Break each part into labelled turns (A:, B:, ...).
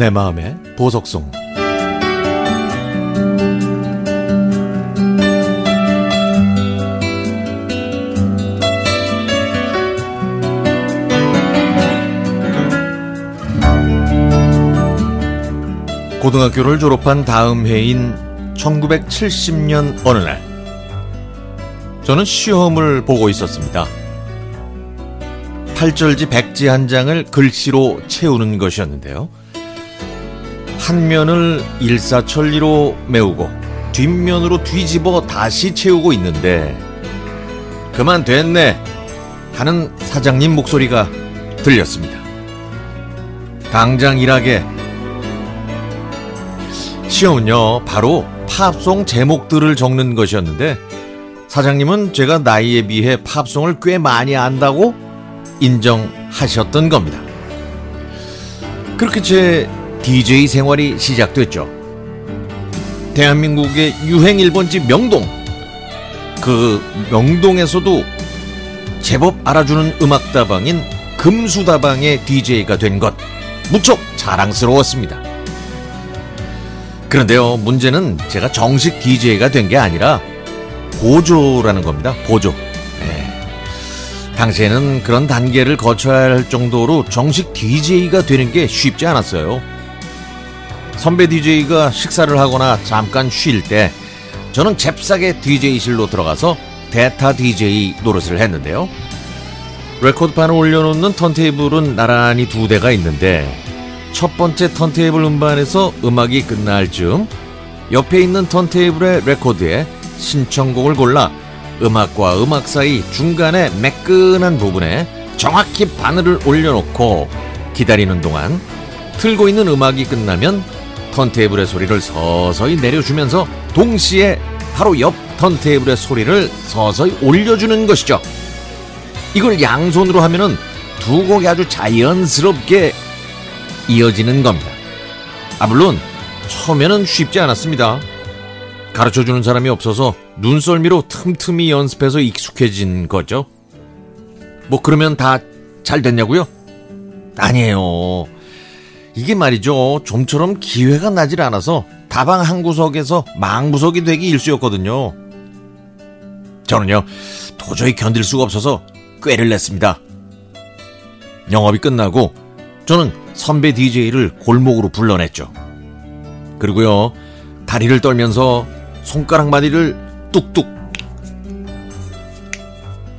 A: 내 마음의 보석송 고등학교를 졸업한 다음 해인 1970년 어느 날 저는 시험을 보고 있었습니다. 8절지 백지 한 장을 글씨로 채우는 것이었는데요. 한 면을 일사천리로 메우고 뒷면으로 뒤집어 다시 채우고 있는데 그만 됐네 하는 사장님 목소리가 들렸습니다. 당장 일하게 시험은요 바로 팝송 제목들을 적는 것이었는데 사장님은 제가 나이에 비해 팝송을 꽤 많이 안다고 인정하셨던 겁니다. 그렇게 제 DJ 생활이 시작됐죠. 대한민국의 유행 1번지 명동. 그 명동에서도 제법 알아주는 음악다방인 금수다방의 DJ가 된 것 무척 자랑스러웠습니다. 그런데요, 문제는 제가 정식 DJ가 된 게 아니라 보조라는 겁니다. 보조. 당시에는 그런 단계를 거쳐야 할 정도로 정식 DJ가 되는 게 쉽지 않았어요. 선배 DJ가 식사를 하거나 잠깐 쉴 때 저는 잽싸게 DJ실로 들어가서 데타 DJ 노릇을 했는데요. 레코드판을 올려놓는 턴테이블은 나란히 두 대가 있는데 첫 번째 턴테이블 음반에서 음악이 끝날 즈음 옆에 있는 턴테이블의 레코드에 신청곡을 골라 음악과 음악 사이 중간에 매끈한 부분에 정확히 바늘을 올려놓고 기다리는 동안 틀고 있는 음악이 끝나면 턴테이블의 소리를 서서히 내려주면서 동시에 바로 옆 턴테이블의 소리를 서서히 올려주는 것이죠. 이걸 양손으로 하면은 두 곡이 아주 자연스럽게 이어지는 겁니다. 아, 물론 처음에는 쉽지 않았습니다. 가르쳐 주는 사람이 없어서 눈썰미로 틈틈이 연습해서 익숙해진 거죠. 뭐 그러면 다 잘 됐냐고요? 아니에요. 이게 말이죠. 좀처럼 기회가 나질 않아서 다방 한 구석에서 망구석이 되기 일쑤였거든요. 저는요, 도저히 견딜 수가 없어서 꾀를 냈습니다. 영업이 끝나고 저는 선배 DJ를 골목으로 불러냈죠. 그리고요, 다리를 떨면서 손가락 마디를 뚝뚝.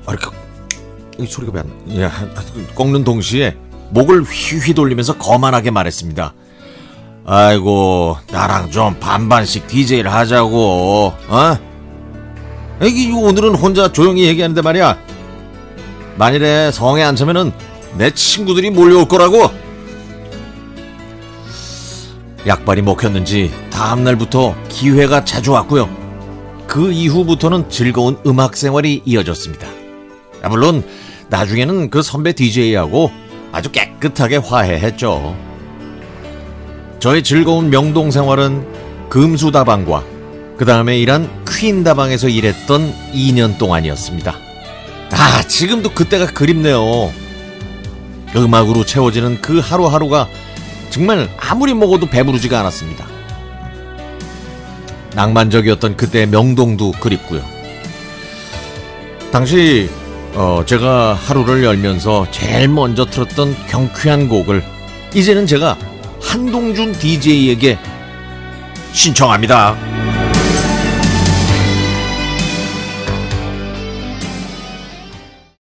A: 아, 이렇게, 이 소리가 왜 안, 야, 꺾는 동시에 목을 휘휘 돌리면서 거만하게 말했습니다. 아이고, 나랑 좀 반반씩 DJ를 하자고, 어? 이 오늘은 혼자 조용히 얘기하는데 말이야. 만일에 성에 안 차면은 내 친구들이 몰려올 거라고. 약발이 먹혔는지 다음날부터 기회가 자주 왔고요. 그 이후부터는 즐거운 음악 생활이 이어졌습니다. 아, 물론 나중에는 그 선배 DJ하고 아주 깨끗하게 화해했죠. 저의 즐거운 명동 생활은 금수다방과 그 다음에 일한 퀸다방에서 일했던 2년 동안이었습니다. 아, 지금도 그때가 그립네요. 음악으로 채워지는 그 하루하루가 정말 아무리 먹어도 배부르지가 않았습니다. 낭만적이었던 그때 명동도 그립고요. 당시 어, 제가 하루를 열면서 제일 먼저 틀었던 경쾌한 곡을 이제는 제가 한동준 DJ에게 신청합니다.